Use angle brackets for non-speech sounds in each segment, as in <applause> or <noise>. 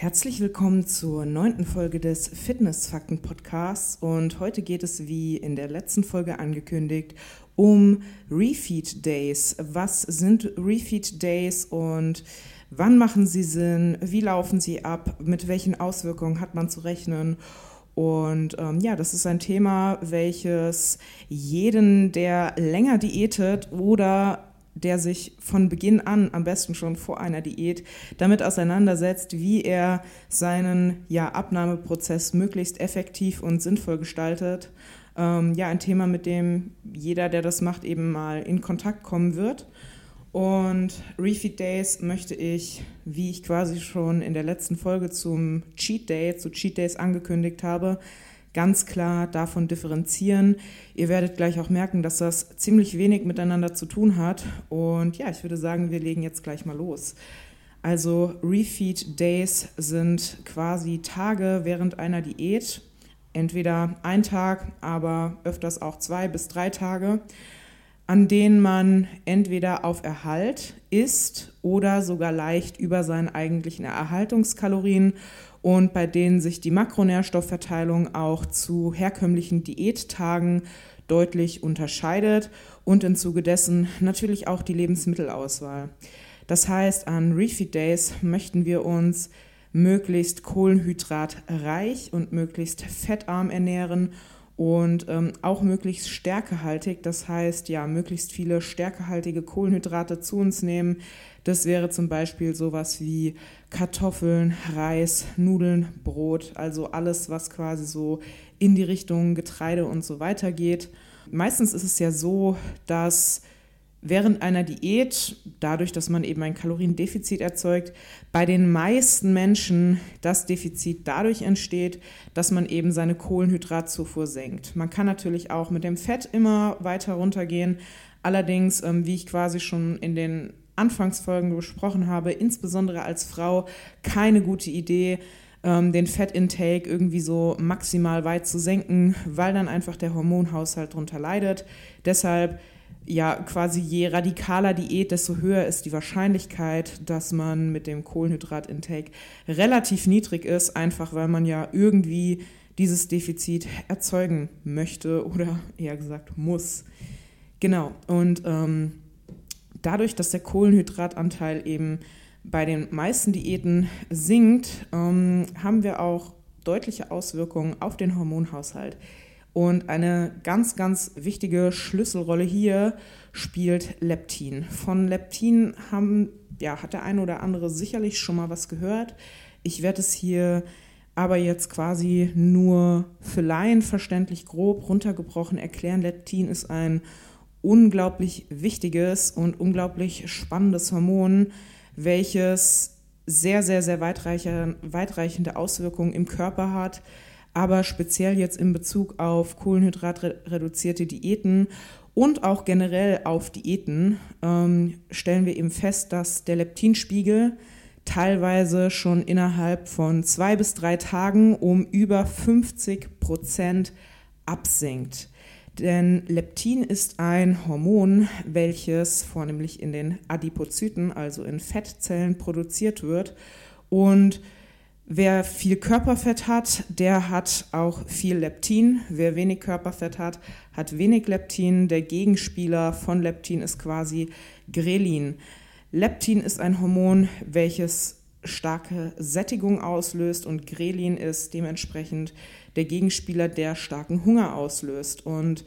Herzlich willkommen zur neunten Folge des Fitnessfakten-Podcasts und heute geht es, wie in der letzten Folge angekündigt, um Refeed Days. Was sind Refeed Days und wann machen sie Sinn? Wie laufen sie ab? Mit welchen Auswirkungen hat man zu rechnen? Und ähm, ja, das ist ein Thema, welches jeden, der länger diätet oder der sich von Beginn an, am besten schon vor einer Diät, damit auseinandersetzt, wie er seinen ja, Abnahmeprozess möglichst effektiv und sinnvoll gestaltet. Ähm, ja, ein Thema, mit dem jeder, der das macht, eben mal in Kontakt kommen wird. Und Refeed Days möchte ich, wie ich quasi schon in der letzten Folge zum Cheat Day, zu Cheat Days angekündigt habe, ganz klar davon differenzieren. Ihr werdet gleich auch merken, dass das ziemlich wenig miteinander zu tun hat. Und ja, ich würde sagen, wir legen jetzt gleich mal los. Also Refeed Days sind quasi Tage während einer Diät. Entweder ein Tag, aber öfters auch zwei bis drei Tage, an denen man entweder auf Erhalt isst oder sogar leicht über seinen eigentlichen Erhaltungskalorien und bei denen sich die Makronährstoffverteilung auch zu herkömmlichen Diättagen deutlich unterscheidet und im Zuge dessen natürlich auch die Lebensmittelauswahl. Das heißt, an Refeed Days möchten wir uns möglichst kohlenhydratreich und möglichst fettarm ernähren und ähm, auch möglichst stärkehaltig, das heißt ja möglichst viele stärkehaltige Kohlenhydrate zu uns nehmen. Das wäre zum Beispiel sowas wie Kartoffeln, Reis, Nudeln, Brot, also alles, was quasi so in die Richtung Getreide und so weiter geht. Meistens ist es ja so, dass während einer Diät, dadurch, dass man eben ein Kaloriendefizit erzeugt, bei den meisten Menschen das Defizit dadurch entsteht, dass man eben seine Kohlenhydratzufuhr senkt. Man kann natürlich auch mit dem Fett immer weiter runtergehen. Allerdings, ähm, wie ich quasi schon in den Anfangsfolgen besprochen habe, insbesondere als Frau keine gute Idee, ähm, den Fettintake irgendwie so maximal weit zu senken, weil dann einfach der Hormonhaushalt darunter leidet. Deshalb ja quasi je radikaler Diät, desto höher ist die Wahrscheinlichkeit, dass man mit dem Kohlenhydratintake relativ niedrig ist, einfach weil man ja irgendwie dieses Defizit erzeugen möchte oder <laughs> eher gesagt muss. Genau, und ähm, dadurch, dass der Kohlenhydratanteil eben bei den meisten Diäten sinkt, ähm, haben wir auch deutliche Auswirkungen auf den Hormonhaushalt. Und eine ganz, ganz wichtige Schlüsselrolle hier spielt Leptin. Von Leptin haben, ja, hat der eine oder andere sicherlich schon mal was gehört. Ich werde es hier aber jetzt quasi nur für Laien verständlich grob runtergebrochen erklären. Leptin ist ein unglaublich wichtiges und unglaublich spannendes Hormon, welches sehr, sehr, sehr weitreichende Auswirkungen im Körper hat aber speziell jetzt in Bezug auf kohlenhydratreduzierte Diäten und auch generell auf Diäten ähm, stellen wir eben fest, dass der Leptinspiegel teilweise schon innerhalb von zwei bis drei Tagen um über 50 Prozent absinkt. Denn Leptin ist ein Hormon, welches vornehmlich in den Adipozyten, also in Fettzellen, produziert wird und Wer viel Körperfett hat, der hat auch viel Leptin. Wer wenig Körperfett hat, hat wenig Leptin. Der Gegenspieler von Leptin ist quasi Grelin. Leptin ist ein Hormon, welches starke Sättigung auslöst und Grelin ist dementsprechend der Gegenspieler, der starken Hunger auslöst. Und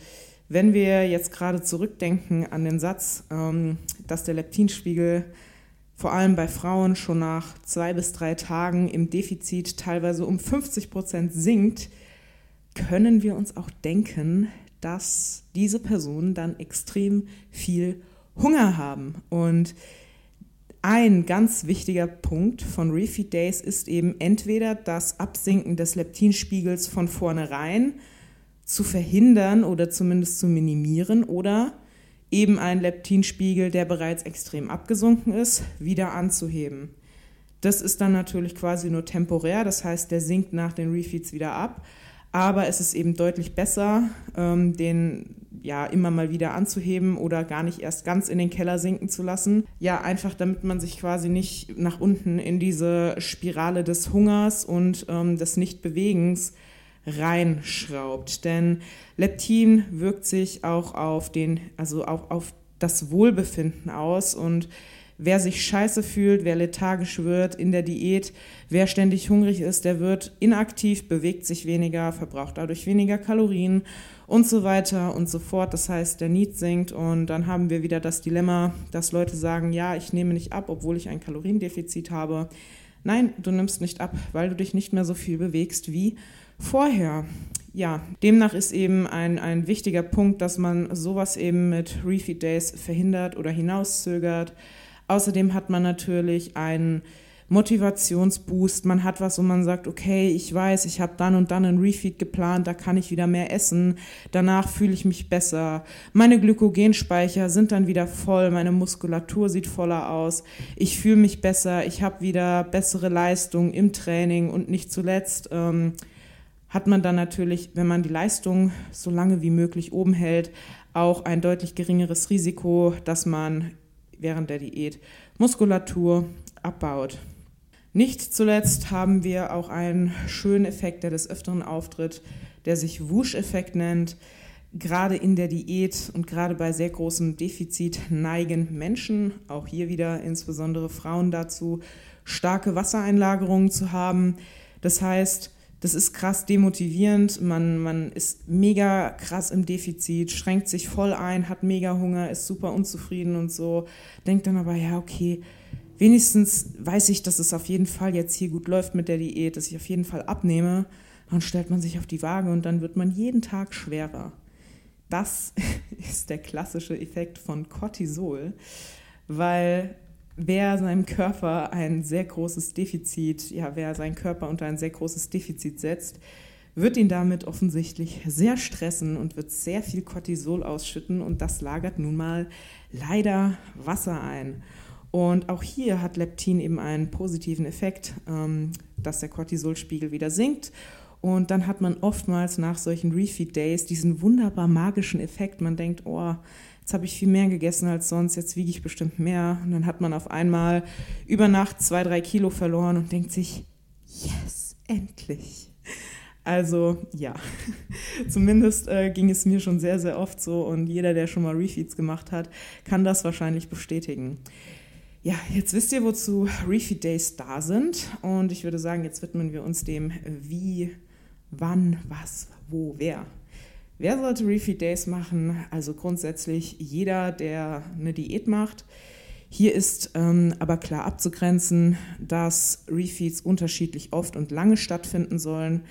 wenn wir jetzt gerade zurückdenken an den Satz, ähm, dass der Leptinspiegel vor allem bei Frauen schon nach zwei bis drei Tagen im Defizit teilweise um 50 Prozent sinkt, können wir uns auch denken, dass diese Personen dann extrem viel Hunger haben. Und ein ganz wichtiger Punkt von Refeed Days ist eben entweder das Absinken des Leptinspiegels von vornherein zu verhindern oder zumindest zu minimieren oder eben einen Leptinspiegel, der bereits extrem abgesunken ist, wieder anzuheben. Das ist dann natürlich quasi nur temporär, das heißt, der sinkt nach den Refeeds wieder ab. Aber es ist eben deutlich besser, ähm, den, ja immer mal wieder anzuheben oder gar nicht erst ganz in den Keller sinken zu lassen. Ja, einfach damit man sich quasi nicht nach unten in diese Spirale des Hungers und ähm, des Nichtbewegens reinschraubt. Denn Leptin wirkt sich auch auf den, also auch auf das Wohlbefinden aus und wer sich scheiße fühlt, wer lethargisch wird in der Diät, wer ständig hungrig ist, der wird inaktiv, bewegt sich weniger, verbraucht dadurch weniger Kalorien und so weiter und so fort. Das heißt, der Need sinkt und dann haben wir wieder das Dilemma, dass Leute sagen, ja, ich nehme nicht ab, obwohl ich ein Kaloriendefizit habe. Nein, du nimmst nicht ab, weil du dich nicht mehr so viel bewegst wie vorher. Ja, demnach ist eben ein, ein wichtiger Punkt, dass man sowas eben mit Refeed Days verhindert oder hinauszögert. Außerdem hat man natürlich einen Motivationsboost. Man hat was, wo man sagt, okay, ich weiß, ich habe dann und dann einen Refeed geplant, da kann ich wieder mehr essen. Danach fühle ich mich besser. Meine Glykogenspeicher sind dann wieder voll, meine Muskulatur sieht voller aus. Ich fühle mich besser, ich habe wieder bessere Leistung im Training und nicht zuletzt ähm, hat man dann natürlich, wenn man die Leistung so lange wie möglich oben hält, auch ein deutlich geringeres Risiko, dass man während der Diät Muskulatur abbaut. Nicht zuletzt haben wir auch einen schönen Effekt, der des Öfteren auftritt, der sich Wusch-Effekt nennt. Gerade in der Diät und gerade bei sehr großem Defizit neigen Menschen, auch hier wieder insbesondere Frauen dazu, starke Wassereinlagerungen zu haben. Das heißt, das ist krass demotivierend. Man, man ist mega krass im Defizit, schränkt sich voll ein, hat mega Hunger, ist super unzufrieden und so. Denkt dann aber, ja, okay, wenigstens weiß ich, dass es auf jeden Fall jetzt hier gut läuft mit der Diät, dass ich auf jeden Fall abnehme. Dann stellt man sich auf die Waage und dann wird man jeden Tag schwerer. Das <laughs> ist der klassische Effekt von Cortisol, weil wer seinem Körper ein sehr großes Defizit, ja, wer seinen Körper unter ein sehr großes Defizit setzt, wird ihn damit offensichtlich sehr stressen und wird sehr viel Cortisol ausschütten und das lagert nun mal leider Wasser ein. Und auch hier hat Leptin eben einen positiven Effekt, ähm, dass der Cortisolspiegel wieder sinkt. Und dann hat man oftmals nach solchen Refeed Days diesen wunderbar magischen Effekt. Man denkt, oh, jetzt habe ich viel mehr gegessen als sonst, jetzt wiege ich bestimmt mehr. Und dann hat man auf einmal über Nacht zwei, drei Kilo verloren und denkt sich, yes, endlich. Also ja, <laughs> zumindest äh, ging es mir schon sehr, sehr oft so und jeder, der schon mal Refeeds gemacht hat, kann das wahrscheinlich bestätigen. Ja, jetzt wisst ihr, wozu Refeed Days da sind und ich würde sagen, jetzt widmen wir uns dem Wie, wann, was, wo, wer. Wer sollte Refeed Days machen? Also grundsätzlich jeder, der eine Diät macht. Hier ist ähm, aber klar abzugrenzen, dass Refeeds unterschiedlich oft und lange stattfinden sollen.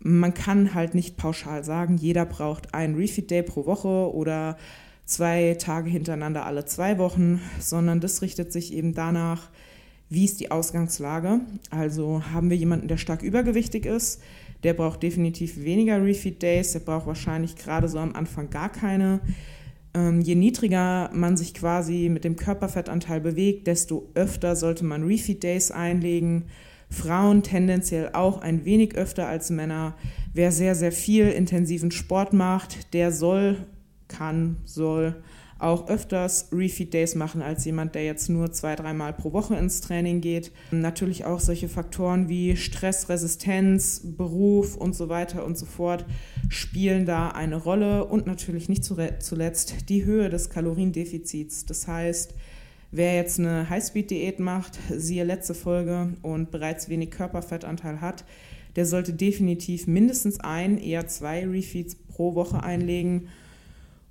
Man kann halt nicht pauschal sagen, jeder braucht einen Refeed Day pro Woche oder zwei Tage hintereinander alle zwei Wochen, sondern das richtet sich eben danach, wie ist die Ausgangslage. Also haben wir jemanden, der stark übergewichtig ist, der braucht definitiv weniger Refeed Days, der braucht wahrscheinlich gerade so am Anfang gar keine. Ähm, je niedriger man sich quasi mit dem Körperfettanteil bewegt, desto öfter sollte man Refeed Days einlegen. Frauen tendenziell auch ein wenig öfter als Männer. Wer sehr, sehr viel intensiven Sport macht, der soll, kann, soll auch öfters Refeed Days machen als jemand, der jetzt nur zwei, dreimal pro Woche ins Training geht. Natürlich auch solche Faktoren wie Stressresistenz, Beruf und so weiter und so fort spielen da eine Rolle und natürlich nicht zuletzt die Höhe des Kaloriendefizits. Das heißt, Wer jetzt eine Highspeed-Diät macht, siehe letzte Folge und bereits wenig Körperfettanteil hat, der sollte definitiv mindestens ein, eher zwei Refeeds pro Woche einlegen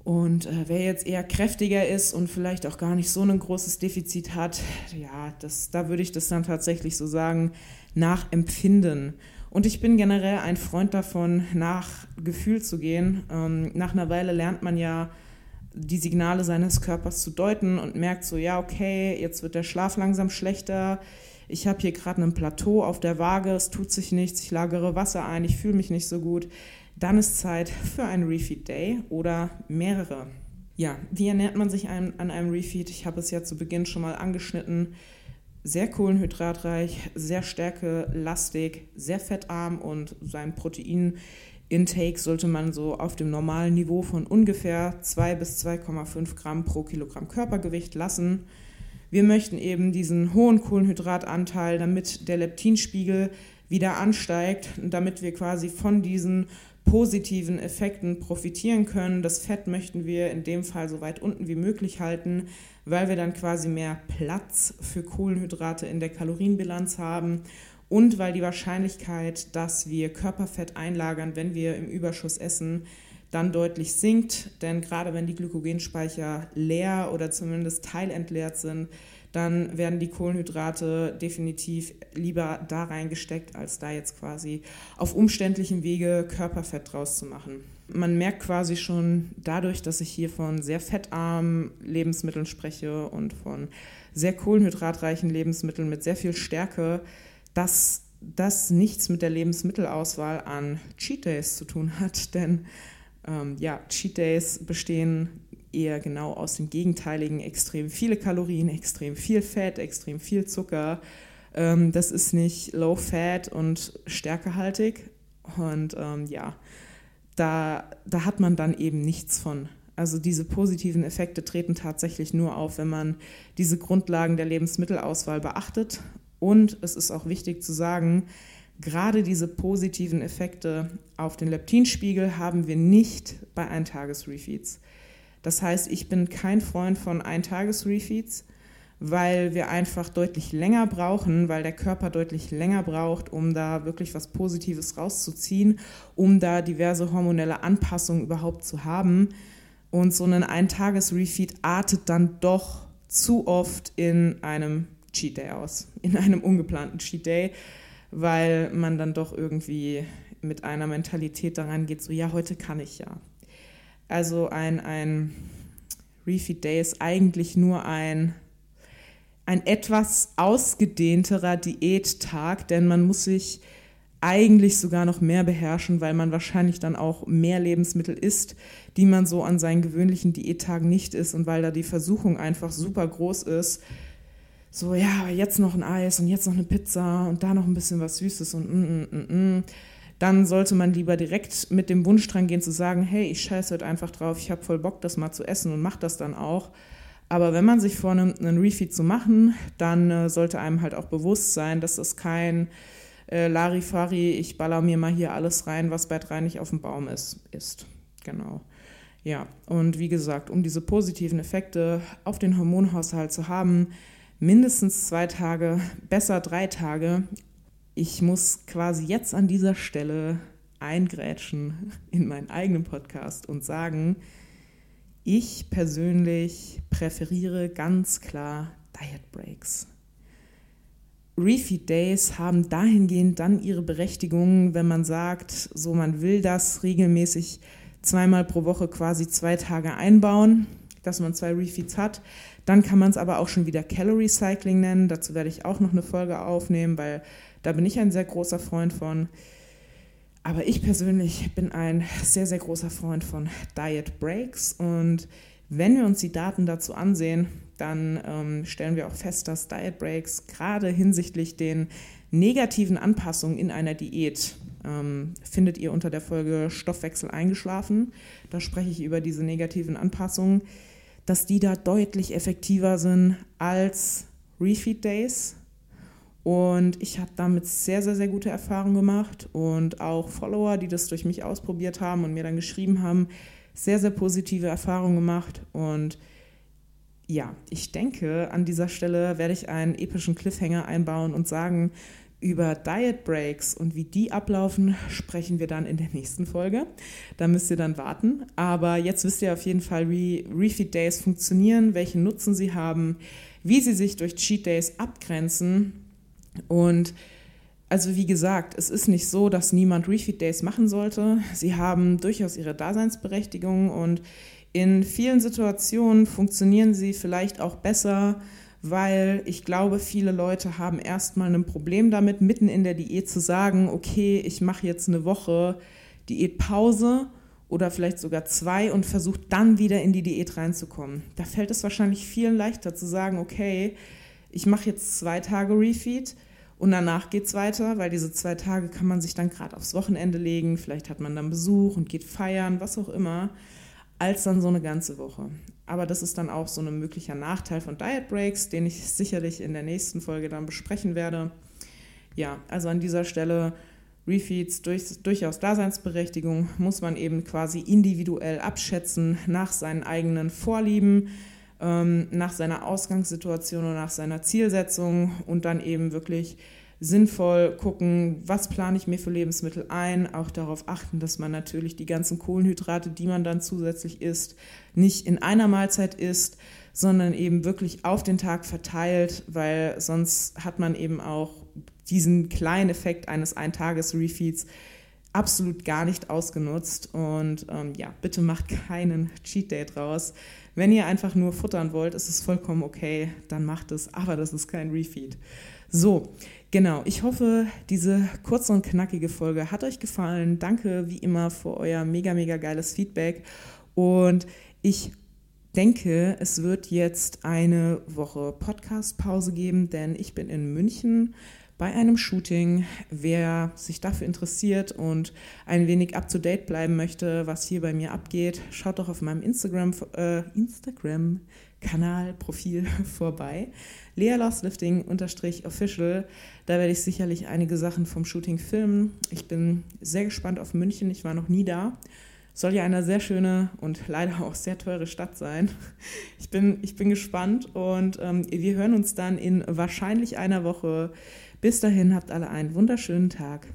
und äh, wer jetzt eher kräftiger ist und vielleicht auch gar nicht so ein großes Defizit hat, ja, das, da würde ich das dann tatsächlich so sagen, nach Empfinden. Und ich bin generell ein Freund davon, nach Gefühl zu gehen. Ähm, nach einer Weile lernt man ja, die Signale seines Körpers zu deuten und merkt so, ja, okay, jetzt wird der Schlaf langsam schlechter. Ich habe hier gerade ein Plateau auf der Waage, es tut sich nichts, ich lagere Wasser ein, ich fühle mich nicht so gut dann ist Zeit für einen Refeed Day oder mehrere. Ja, wie ernährt man sich an einem Refeed? Ich habe es ja zu Beginn schon mal angeschnitten. Sehr kohlenhydratreich, sehr stärkelastig, sehr fettarm und sein Protein Intake sollte man so auf dem normalen Niveau von ungefähr 2 bis 2,5 Gramm pro Kilogramm Körpergewicht lassen. Wir möchten eben diesen hohen Kohlenhydratanteil, damit der Leptinspiegel wieder ansteigt, damit wir quasi von diesen positiven Effekten profitieren können. Das Fett möchten wir in dem Fall so weit unten wie möglich halten, weil wir dann quasi mehr Platz für Kohlenhydrate in der Kalorienbilanz haben und weil die Wahrscheinlichkeit, dass wir Körperfett einlagern, wenn wir im Überschuss essen, dann deutlich sinkt. Denn gerade wenn die Glykogenspeicher leer oder zumindest teilentleert sind, dann werden die Kohlenhydrate definitiv lieber da reingesteckt, als da jetzt quasi auf umständlichem Wege Körperfett draus zu machen. Man merkt quasi schon dadurch, dass ich hier von sehr fettarmen Lebensmitteln spreche und von sehr kohlenhydratreichen Lebensmitteln mit sehr viel Stärke, dass das nichts mit der Lebensmittelauswahl an Cheat Days zu tun hat, <laughs> denn ähm, ja, Cheat Days bestehen eher genau aus dem Gegenteiligen, extrem viele Kalorien, extrem viel Fett, extrem viel Zucker. Ähm, das ist nicht low fat und stärkehaltig und ähm, ja, da, da hat man dann eben nichts von. Also diese positiven Effekte treten tatsächlich nur auf, wenn man diese Grundlagen der Lebensmittelauswahl beachtet und es ist auch wichtig zu sagen, gerade diese positiven Effekte auf den Leptinspiegel haben wir nicht bei Eintages-Refeeds. Das heißt, ich bin kein Freund von Eintages-Refeeds, weil wir einfach deutlich länger brauchen, weil der Körper deutlich länger braucht, um da wirklich was Positives rauszuziehen, um da diverse hormonelle Anpassungen überhaupt zu haben. Und so ein Eintages-Refeed artet dann doch zu oft in einem Cheat Day aus, in einem ungeplanten Cheat Day, weil man dann doch irgendwie mit einer Mentalität daran geht, so ja, heute kann ich ja. Also ein, ein Refeed Day ist eigentlich nur ein, ein etwas ausgedehnterer Diättag, denn man muss sich eigentlich sogar noch mehr beherrschen, weil man wahrscheinlich dann auch mehr Lebensmittel isst, die man so an seinen gewöhnlichen Diättagen nicht isst und weil da die Versuchung einfach super groß ist, so, ja, jetzt noch ein Eis und jetzt noch eine Pizza und da noch ein bisschen was Süßes und mm, mm, mm, mm, dann sollte man lieber direkt mit dem Wunsch dran gehen zu sagen, hey, ich scheiße heute einfach drauf, ich habe voll Bock, das mal zu essen und mach das dann auch. Aber wenn man sich vornimmt, einen Refeed zu machen, dann äh, sollte einem halt auch bewusst sein, dass es kein äh, Larifari, ich baller mir mal hier alles rein, was bei drei nicht auf dem Baum ist, ist. Genau. Ja, und wie gesagt, um diese positiven Effekte auf den Hormonhaushalt zu haben, mindestens zwei Tage, besser drei Tage. Ich muss quasi jetzt an dieser Stelle eingrätschen in meinen eigenen Podcast und sagen, ich persönlich präferiere ganz klar Diet Breaks. Refeed Days haben dahingehend dann ihre Berechtigung, wenn man sagt, so man will das regelmäßig zweimal pro Woche quasi zwei Tage einbauen, dass man zwei Refeeds hat. Dann kann man es aber auch schon wieder Calorie Cycling nennen. Dazu werde ich auch noch eine Folge aufnehmen, weil da bin ich ein sehr großer Freund von. Aber ich persönlich bin ein sehr, sehr großer Freund von Diet Breaks. Und wenn wir uns die Daten dazu ansehen, dann ähm, stellen wir auch fest, dass Diet Breaks gerade hinsichtlich den negativen Anpassungen in einer Diät ähm, findet ihr unter der Folge Stoffwechsel eingeschlafen. Da spreche ich über diese negativen Anpassungen dass die da deutlich effektiver sind als Refeed Days. Und ich habe damit sehr, sehr, sehr gute Erfahrungen gemacht und auch Follower, die das durch mich ausprobiert haben und mir dann geschrieben haben, sehr, sehr positive Erfahrungen gemacht. Und ja, ich denke, an dieser Stelle werde ich einen epischen Cliffhanger einbauen und sagen, über Diet Breaks und wie die ablaufen, sprechen wir dann in der nächsten Folge. Da müsst ihr dann warten. Aber jetzt wisst ihr auf jeden Fall, wie Refeed Days funktionieren, welchen Nutzen sie haben, wie sie sich durch Cheat Days abgrenzen. Und also wie gesagt, es ist nicht so, dass niemand Refeed Days machen sollte. Sie haben durchaus ihre Daseinsberechtigung und in vielen Situationen funktionieren sie vielleicht auch besser weil ich glaube, viele Leute haben erstmal ein Problem damit, mitten in der Diät zu sagen, okay, ich mache jetzt eine Woche Diätpause oder vielleicht sogar zwei und versuche dann wieder in die Diät reinzukommen. Da fällt es wahrscheinlich vielen leichter zu sagen, okay, ich mache jetzt zwei Tage Refeed Und danach geht es weiter, weil diese zwei Tage kann man sich dann gerade aufs Wochenende legen. Vielleicht hat man dann Besuch und geht feiern, was auch immer, als dann so eine ganze Woche. Aber das ist dann auch so ein möglicher Nachteil von Diet Breaks, den ich sicherlich in der nächsten Folge dann besprechen werde. Ja, also an dieser Stelle Refeeds durch, durchaus Daseinsberechtigung, muss man eben quasi individuell abschätzen nach seinen eigenen Vorlieben, ähm, nach seiner Ausgangssituation und nach seiner Zielsetzung und dann eben wirklich sinnvoll gucken, was plane ich mir für Lebensmittel ein, auch darauf achten, dass man natürlich die ganzen Kohlenhydrate, die man dann zusätzlich isst, nicht in einer Mahlzeit isst, sondern eben wirklich auf den Tag verteilt, weil sonst hat man eben auch diesen kleinen Effekt eines Eintages-Refeeds absolut gar nicht ausgenutzt. Und ähm, ja, bitte macht keinen Cheat Day draus. Wenn ihr einfach nur futtern wollt, ist es vollkommen okay, dann macht es, aber das ist kein Refeed. So, genau. Ich hoffe, diese kurze und knackige Folge hat euch gefallen. Danke wie immer für euer mega, mega geiles Feedback. Und ich denke, es wird jetzt eine Woche Podcast-Pause geben, denn ich bin in München bei einem Shooting. Wer sich dafür interessiert und ein wenig up-to-date bleiben möchte, was hier bei mir abgeht, schaut doch auf meinem Instagram, äh, Instagram Kanal, Profil <laughs> vorbei. Lea Lostlifting-official. Da werde ich sicherlich einige Sachen vom Shooting filmen. Ich bin sehr gespannt auf München. Ich war noch nie da. Soll ja eine sehr schöne und leider auch sehr teure Stadt sein. <laughs> Ich bin, ich bin gespannt und ähm, wir hören uns dann in wahrscheinlich einer Woche bis dahin habt alle einen wunderschönen Tag.